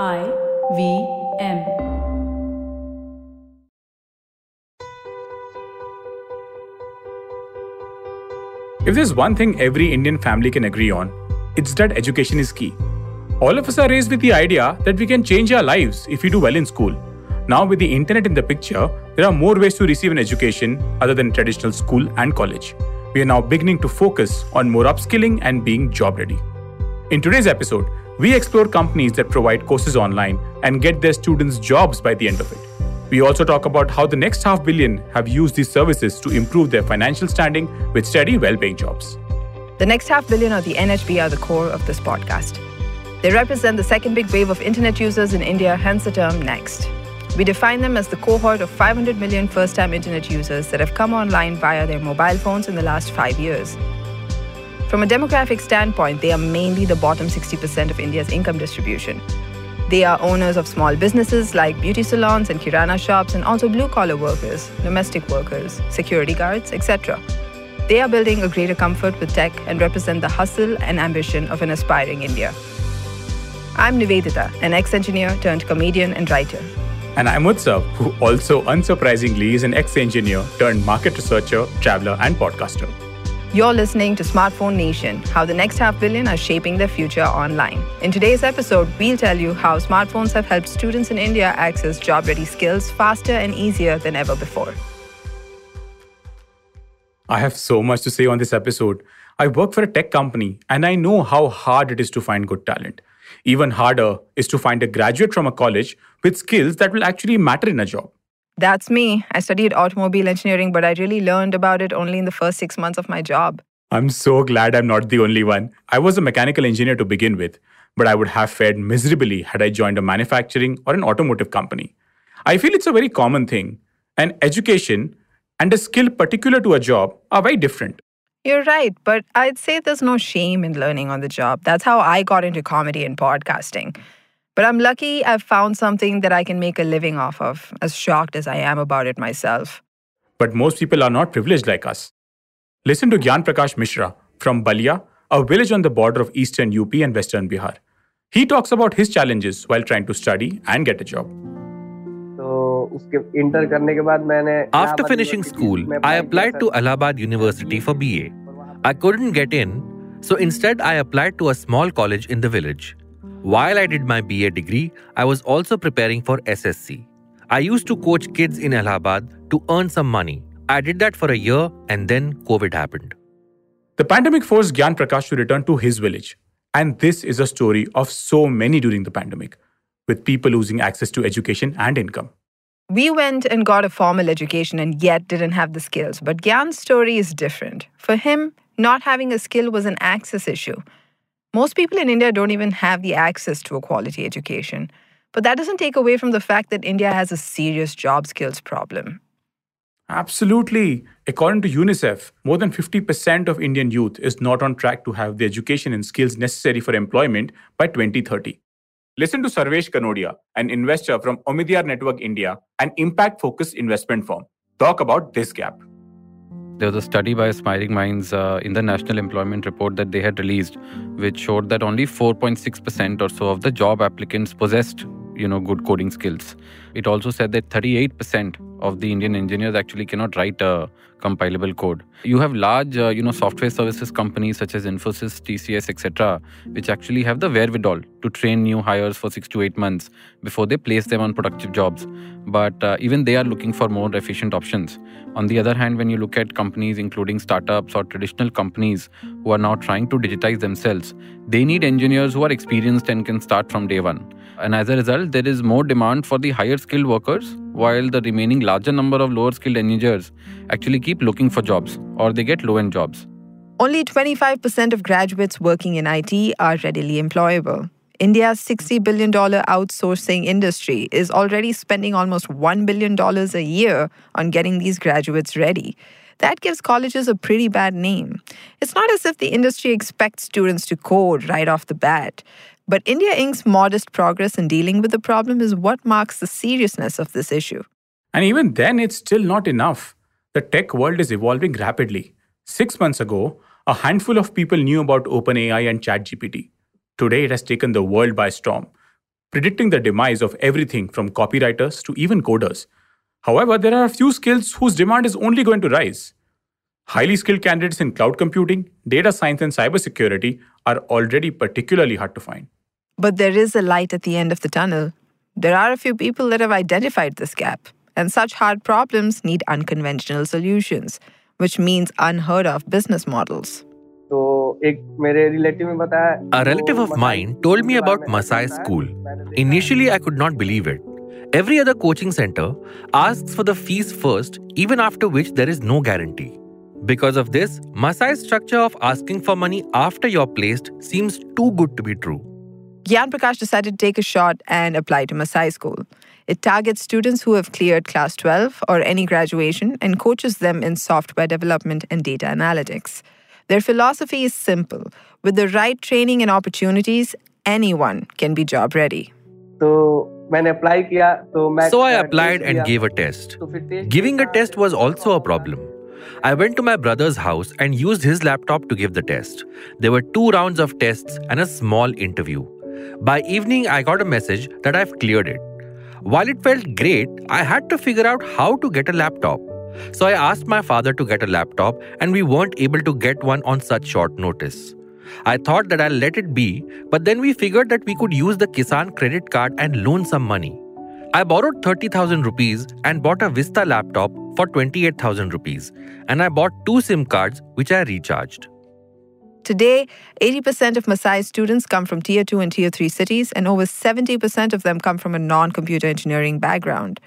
I V M. If there's one thing every Indian family can agree on, it's that education is key. All of us are raised with the idea that we can change our lives if we do well in school. Now, with the internet in the picture, there are more ways to receive an education other than traditional school and college. We are now beginning to focus on more upskilling and being job ready. In today's episode, we explore companies that provide courses online and get their students jobs by the end of it. We also talk about how the next half billion have used these services to improve their financial standing with steady, well paying jobs. The next half billion or the NHB are the core of this podcast. They represent the second big wave of internet users in India, hence the term next. We define them as the cohort of 500 million first time internet users that have come online via their mobile phones in the last five years. From a demographic standpoint, they are mainly the bottom 60% of India's income distribution. They are owners of small businesses like beauty salons and kirana shops, and also blue collar workers, domestic workers, security guards, etc. They are building a greater comfort with tech and represent the hustle and ambition of an aspiring India. I'm Nivedita, an ex engineer turned comedian and writer. And I'm Utsav, who also unsurprisingly is an ex engineer turned market researcher, traveler, and podcaster. You're listening to Smartphone Nation, how the next half billion are shaping their future online. In today's episode, we'll tell you how smartphones have helped students in India access job ready skills faster and easier than ever before. I have so much to say on this episode. I work for a tech company and I know how hard it is to find good talent. Even harder is to find a graduate from a college with skills that will actually matter in a job. That's me. I studied automobile engineering, but I really learned about it only in the first six months of my job. I'm so glad I'm not the only one. I was a mechanical engineer to begin with, but I would have fared miserably had I joined a manufacturing or an automotive company. I feel it's a very common thing, and education and a skill particular to a job are very different. You're right, but I'd say there's no shame in learning on the job. That's how I got into comedy and podcasting. But I'm lucky I've found something that I can make a living off of, as shocked as I am about it myself. But most people are not privileged like us. Listen to Gyan Prakash Mishra from Ballia, a village on the border of eastern UP and western Bihar. He talks about his challenges while trying to study and get a job. After finishing school, I applied to Allahabad University for BA. I couldn't get in, so instead I applied to a small college in the village. While I did my BA degree, I was also preparing for SSC. I used to coach kids in Allahabad to earn some money. I did that for a year and then COVID happened. The pandemic forced Gyan Prakash to return to his village. And this is a story of so many during the pandemic, with people losing access to education and income. We went and got a formal education and yet didn't have the skills. But Gyan's story is different. For him, not having a skill was an access issue. Most people in India don't even have the access to a quality education. But that doesn't take away from the fact that India has a serious job skills problem. Absolutely. According to UNICEF, more than 50% of Indian youth is not on track to have the education and skills necessary for employment by 2030. Listen to Sarvesh Kanodia, an investor from Omidyar Network India, an impact focused investment firm, talk about this gap. There was a study by Aspiring Minds uh, in the National Employment Report that they had released, which showed that only 4.6% or so of the job applicants possessed, you know, good coding skills. It also said that 38% of the Indian engineers actually cannot write a compilable code. You have large, uh, you know, software services companies such as Infosys, TCS, etc., which actually have the wherewithal to train new hires for six to eight months before they place them on productive jobs. But uh, even they are looking for more efficient options. On the other hand, when you look at companies, including startups or traditional companies who are now trying to digitize themselves, they need engineers who are experienced and can start from day one. And as a result, there is more demand for the higher skilled workers, while the remaining larger number of lower skilled engineers actually keep looking for jobs or they get low end jobs. Only 25% of graduates working in IT are readily employable. India's $60 billion outsourcing industry is already spending almost $1 billion a year on getting these graduates ready. That gives colleges a pretty bad name. It's not as if the industry expects students to code right off the bat. But India Inc.'s modest progress in dealing with the problem is what marks the seriousness of this issue. And even then, it's still not enough. The tech world is evolving rapidly. Six months ago, a handful of people knew about OpenAI and ChatGPT. Today, it has taken the world by storm. predicting the demise of everything from copywriters to even coders. However, there are a few skills whose demand is only going to rise. Highly skilled candidates in cloud computing, data science, and cybersecurity are already particularly hard to find. But there is a light at the end of the tunnel. There are a few people that have identified this gap, and such hard problems need unconventional solutions, which means unheard of business models. So, a relative of mine told me about Masai School. Initially, I could not believe it. Every other coaching center asks for the fees first, even after which there is no guarantee. Because of this, Masai's structure of asking for money after you're placed seems too good to be true. Gyan Prakash decided to take a shot and apply to Masai School. It targets students who have cleared class 12 or any graduation and coaches them in software development and data analytics. Their philosophy is simple with the right training and opportunities, anyone can be job ready. So I applied and gave a test. Giving a test was also a problem. I went to my brother's house and used his laptop to give the test. There were two rounds of tests and a small interview. By evening, I got a message that I've cleared it. While it felt great, I had to figure out how to get a laptop. So I asked my father to get a laptop, and we weren't able to get one on such short notice. I thought that I'll let it be, but then we figured that we could use the Kisan credit card and loan some money. I borrowed 30,000 rupees and bought a Vista laptop for 28,000 rupees, and I bought two SIM cards which I recharged. Today, 80% of Masai students come from tier 2 and tier 3 cities, and over 70% of them come from a non computer engineering background.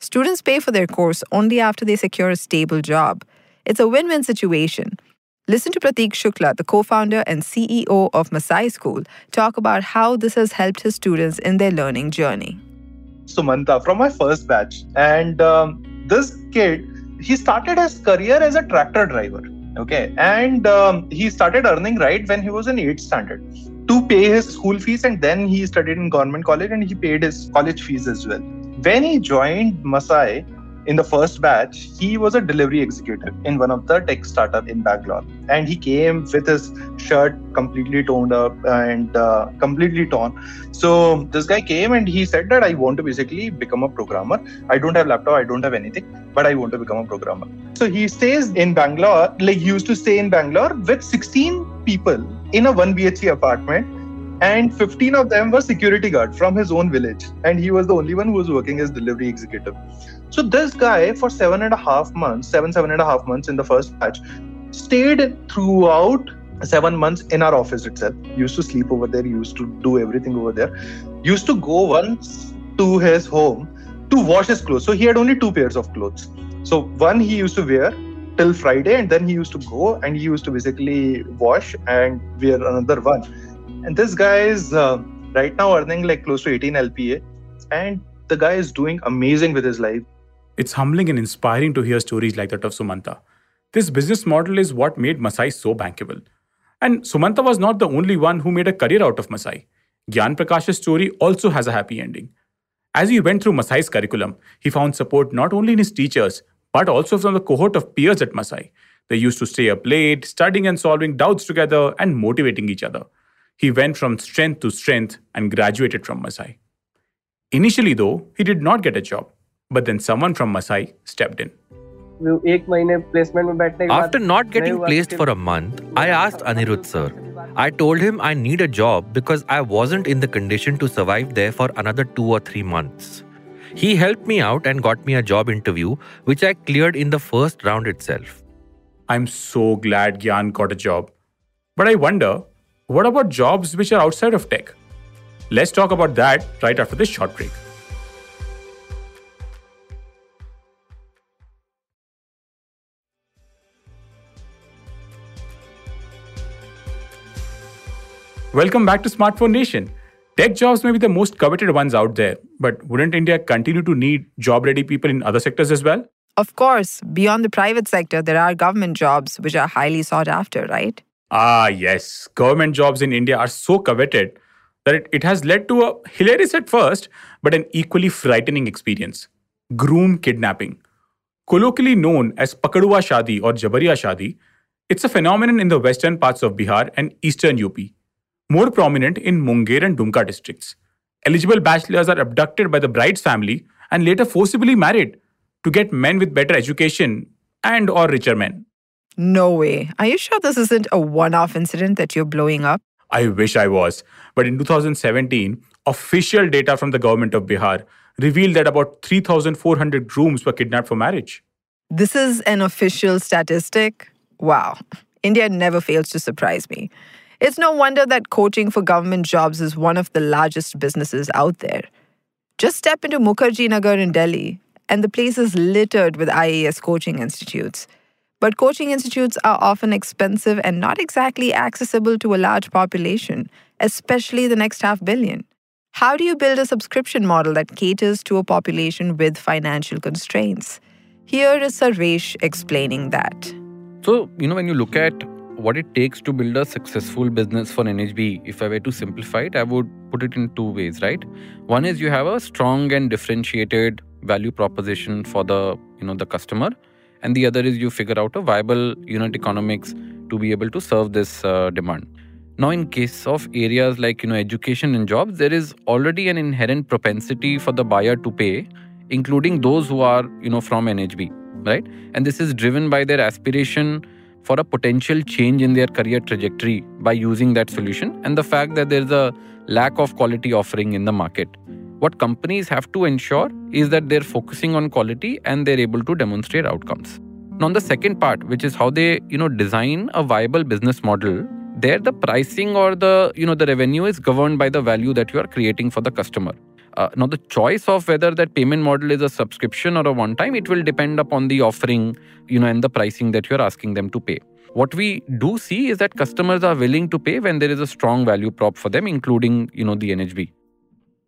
Students pay for their course only after they secure a stable job. It's a win win situation. Listen to Prateek Shukla, the co founder and CEO of Masai School, talk about how this has helped his students in their learning journey. Sumanta from my first batch. And um, this kid, he started his career as a tractor driver. Okay. And um, he started earning right when he was in 8th standard to pay his school fees. And then he studied in government college and he paid his college fees as well. When he joined Masai, in the first batch, he was a delivery executive in one of the tech startup in Bangalore, and he came with his shirt completely toned up and uh, completely torn. So this guy came and he said that I want to basically become a programmer. I don't have laptop, I don't have anything, but I want to become a programmer. So he stays in Bangalore, like he used to stay in Bangalore with 16 people in a one BHK apartment and 15 of them were security guard from his own village. And he was the only one who was working as delivery executive. So this guy for seven and a half months seven seven and a half months in the first batch stayed throughout seven months in our office itself. Used to sleep over there used to do everything over there. Used to go once to his home to wash his clothes. So he had only two pairs of clothes. So one he used to wear till friday and then he used to go and he used to basically wash and wear another one and this guy is uh, right now earning like close to 18 LPA, and the guy is doing amazing with his life. It's humbling and inspiring to hear stories like that of Sumanta. This business model is what made Masai so bankable. And Sumanta was not the only one who made a career out of Masai. Gyan Prakash's story also has a happy ending. As he went through Masai's curriculum, he found support not only in his teachers, but also from the cohort of peers at Masai. They used to stay up late, studying and solving doubts together and motivating each other. He went from strength to strength and graduated from Masai. Initially, though, he did not get a job, but then someone from Masai stepped in. After not getting placed for a month, I asked Anirudh sir. I told him I need a job because I wasn't in the condition to survive there for another two or three months. He helped me out and got me a job interview, which I cleared in the first round itself. I'm so glad Gyan got a job. But I wonder what about jobs which are outside of tech? Let's talk about that right after this short break. Welcome back to Smartphone Nation. Tech jobs may be the most coveted ones out there, but wouldn't India continue to need job ready people in other sectors as well? Of course, beyond the private sector, there are government jobs which are highly sought after, right? Ah, yes. Government jobs in India are so coveted that it, it has led to a hilarious at first, but an equally frightening experience groom kidnapping. Colloquially known as Pakadua Shadi or Jabariya Shadi, it's a phenomenon in the western parts of Bihar and eastern UP, more prominent in Munger and Dumka districts. Eligible bachelors are abducted by the bride's family and later forcibly married to get men with better education and or richer men. No way. Are you sure this isn't a one-off incident that you're blowing up? I wish I was. But in 2017, official data from the government of Bihar revealed that about 3,400 grooms were kidnapped for marriage. This is an official statistic? Wow. India never fails to surprise me. It's no wonder that coaching for government jobs is one of the largest businesses out there. Just step into Mukherjee Nagar in Delhi, and the place is littered with IAS coaching institutes. But coaching institutes are often expensive and not exactly accessible to a large population, especially the next half billion. How do you build a subscription model that caters to a population with financial constraints? Here is Sarvesh explaining that. So, you know, when you look at what it takes to build a successful business for NHB, if I were to simplify it, I would put it in two ways, right? One is you have a strong and differentiated value proposition for the, you know, the customer, and the other is you figure out a viable unit economics to be able to serve this uh, demand. Now, in case of areas like you know education and jobs, there is already an inherent propensity for the buyer to pay, including those who are you know from NHB, right? And this is driven by their aspiration for a potential change in their career trajectory by using that solution and the fact that there's a lack of quality offering in the market. What companies have to ensure is that they're focusing on quality and they're able to demonstrate outcomes. Now, on the second part, which is how they, you know, design a viable business model, there the pricing or the, you know, the revenue is governed by the value that you are creating for the customer. Uh, now, the choice of whether that payment model is a subscription or a one time, it will depend upon the offering, you know, and the pricing that you're asking them to pay. What we do see is that customers are willing to pay when there is a strong value prop for them, including, you know, the NHB.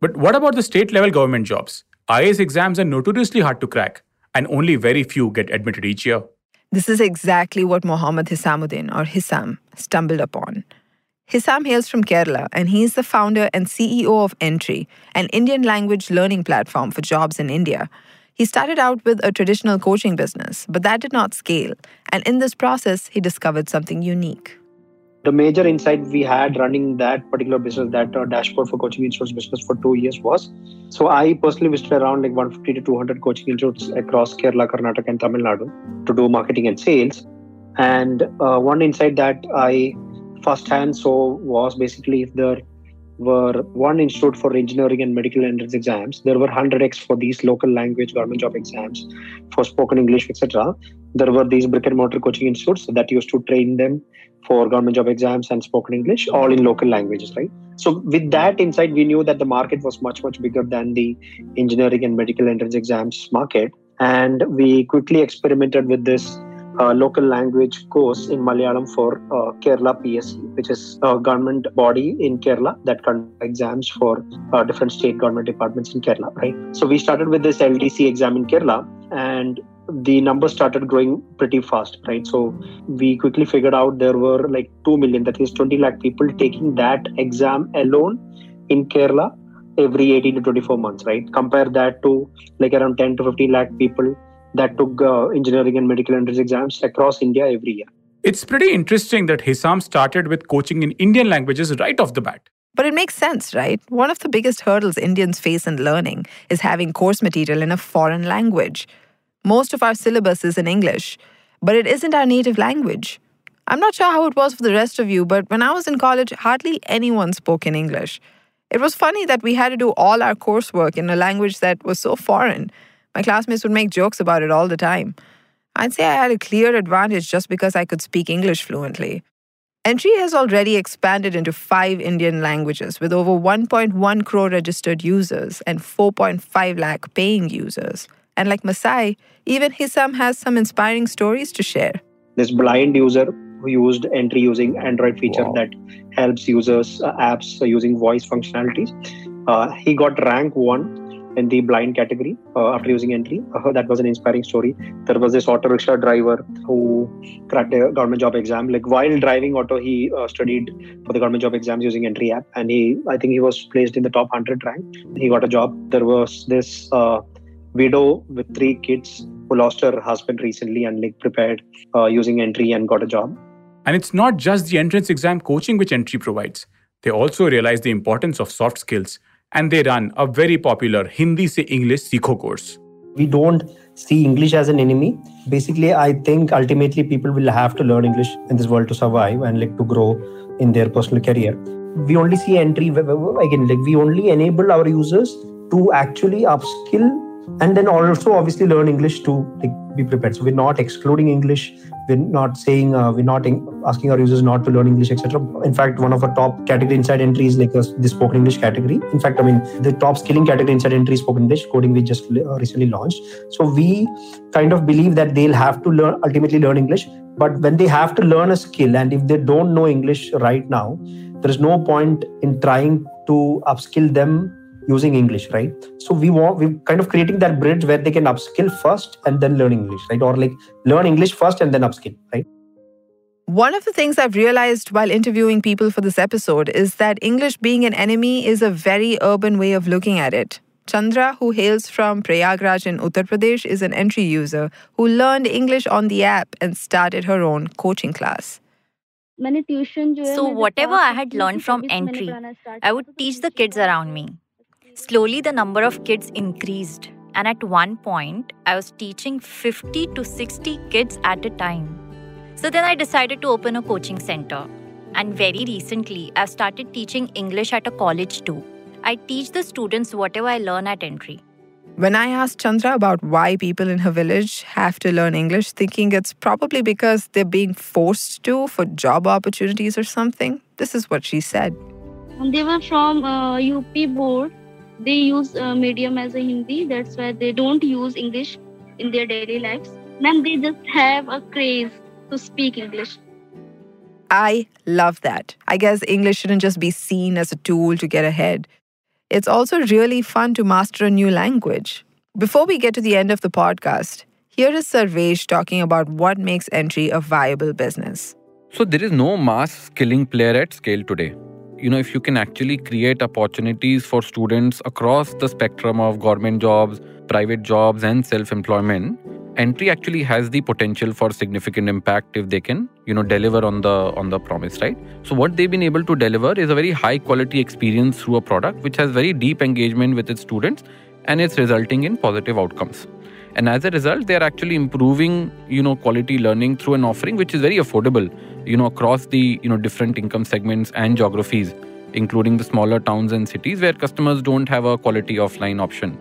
But what about the state level government jobs? IAS exams are notoriously hard to crack, and only very few get admitted each year. This is exactly what Mohammad Hisamuddin, or Hisam, stumbled upon. Hisam hails from Kerala, and he is the founder and CEO of Entri, an Indian language learning platform for jobs in India. He started out with a traditional coaching business, but that did not scale. And in this process, he discovered something unique. The major insight we had running that particular business, that uh, dashboard for coaching institutes business for two years was so I personally visited around like 150 to 200 coaching institutes across Kerala, Karnataka, and Tamil Nadu to do marketing and sales. And uh, one insight that I firsthand saw was basically if there were one institute for engineering and medical entrance exams, there were 100x for these local language government job exams for spoken English, etc. There were these brick and mortar coaching institutes that used to train them for government job exams and spoken English, all in local languages, right? So with that insight, we knew that the market was much, much bigger than the engineering and medical entrance exams market. And we quickly experimented with this uh, local language course in Malayalam for uh, Kerala PSC, which is a government body in Kerala that conducts exams for uh, different state government departments in Kerala, right? So we started with this LDC exam in Kerala, and the numbers started growing pretty fast, right? So we quickly figured out there were like 2 million, that is 20 lakh people taking that exam alone in Kerala every 18 to 24 months, right? Compare that to like around 10 to 15 lakh people that took uh, engineering and medical entrance exams across India every year. It's pretty interesting that Hisam started with coaching in Indian languages right off the bat. But it makes sense, right? One of the biggest hurdles Indians face in learning is having course material in a foreign language. Most of our syllabus is in English, but it isn't our native language. I'm not sure how it was for the rest of you, but when I was in college, hardly anyone spoke in English. It was funny that we had to do all our coursework in a language that was so foreign. My classmates would make jokes about it all the time. I'd say I had a clear advantage just because I could speak English fluently. Entri has already expanded into five Indian languages with over 1.1 crore registered users and 4.5 lakh paying users. And like Masai, even Hisam has some inspiring stories to share. This blind user who used Entri using Android feature wow. that helps users uh, apps uh, using voice functionalities. Uh, he got rank one in the blind category uh, after using Entri. Uh, that was an inspiring story. There was this auto rickshaw driver who cracked a government job exam. Like while driving auto, he uh, studied for the government job exams using Entri app, and he, I think, he was placed in the top hundred rank. He got a job. There was this uh, widow with three kids who lost her husband recently and like prepared uh, using Entri and got a job. And it's not just the entrance exam coaching which Entri provides. They also realize the importance of soft skills and they run a very popular Hindi se English Sikho course. We don't see English as an enemy. Basically, I think ultimately people will have to learn English in this world to survive and like to grow in their personal career. We only see entry again, like we only enable our users to actually upskill and then also obviously learn english to like, be prepared. So we're not excluding english. We're not saying uh, we're not in, asking our users not to learn english etc in fact one of our top category inside entries like uh, the spoken english category. In fact i mean the top skilling category inside Entri is spoken english coding we just uh, recently launched. So we kind of believe that they'll have to learn ultimately learn english. But when they have to learn a skill and if they don't know english right now there is no point in trying to upskill them using English, right? So we want we kind of creating that bridge where they can upskill first and then learn English, right? Or like learn English first and then upskill, right? One of the things I've realized while interviewing people for this episode is that English being an enemy is a very urban way of looking at it. Chandra, who hails from Prayagraj in Uttar Pradesh, is an Entri user who learned English on the app and started her own coaching class. So, whatever I had learned from Entri, I would teach the kids around me. Slowly, the number of kids increased, and at one point, I was teaching 50 to 60 kids at a time. So then I decided to open a coaching center. And very recently, I've started teaching English at a college too. I teach the students whatever I learn at Entri. When I asked Chandra about why people in her village have to learn English, thinking it's probably because they're being forced to for job opportunities or something, this is what she said. They were from uh, UP board they use uh, medium as a Hindi. That's why they don't use English in their daily lives. Then they just have a craze to speak English. I love that. I guess English shouldn't just be seen as a tool to get ahead. It's also really fun to master a new language. Before we get to the end of the podcast, here is Sarvesh talking about what makes Entri a viable business. So, there is no mass skilling player at scale today you know if you can actually create opportunities for students across the spectrum of government jobs private jobs and self employment Entri actually has the potential for significant impact if they can you know deliver on the on the promise right? So what they've been able to deliver is a very high quality experience through a product which has very deep engagement with its students and it's resulting in positive outcomes and as a result they are actually improving you know quality learning through an offering which is very affordable you know across the you know different income segments and geographies including the smaller towns and cities where customers don't have a quality offline option.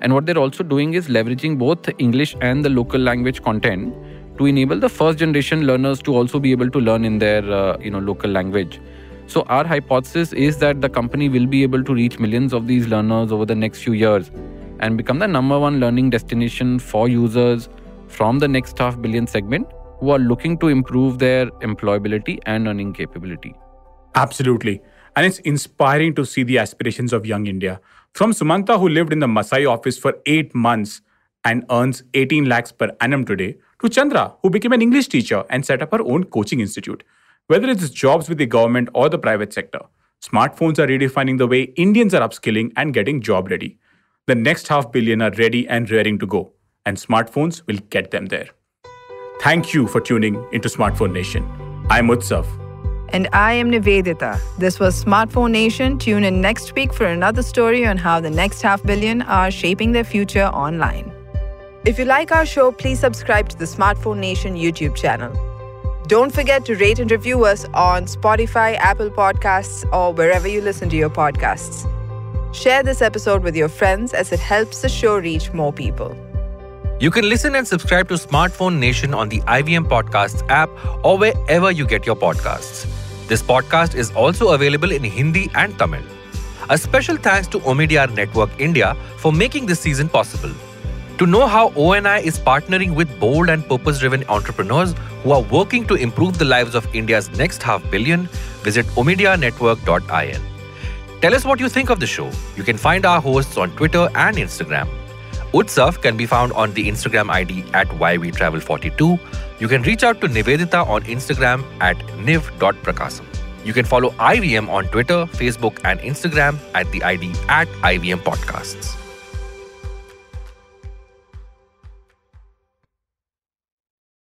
And what they're also doing is leveraging both english and the local language content to enable the first generation learners to also be able to learn in their uh, you know local language. So our hypothesis is that the company will be able to reach millions of these learners over the next few years and become the number one learning destination for users from the next half billion segment who are looking to improve their employability and earning capability. Absolutely. And it's inspiring to see the aspirations of young India. From Sumanta, who lived in the Masai office for eight months and earns 18 lakhs per annum today, to Chandra, who became an English teacher and set up her own coaching institute. Whether it's jobs with the government or the private sector, smartphones are redefining the way Indians are upskilling and getting job ready. The next half billion are ready and raring to go, and smartphones will get them there. Thank you for tuning into Smartphone Nation. I'm Utsav. And I am Nivedita. This was Smartphone Nation. Tune in next week for another story on how the next half billion are shaping their future online. If you like our show, please subscribe to the Smartphone Nation YouTube channel. Don't forget to rate and review us on Spotify, Apple Podcasts, or wherever you listen to your podcasts. Share this episode with your friends as it helps the show reach more people. You can listen and subscribe to Smartphone Nation on the IVM Podcasts app or wherever you get your podcasts. This podcast is also available in Hindi and Tamil. A special thanks to Omidyar Network India for making this season possible. To know how ONI is partnering with bold and purpose driven entrepreneurs who are working to improve the lives of India's next half billion, visit omidyarnetwork.in. Tell us what you think of the show. You can find our hosts on Twitter and Instagram. Utsav can be found on the Instagram ID at yvtravel42. You can reach out to Nivedita on Instagram at niv.prakasam. You can follow IVM on Twitter, Facebook, and Instagram at the ID at IVM Podcasts.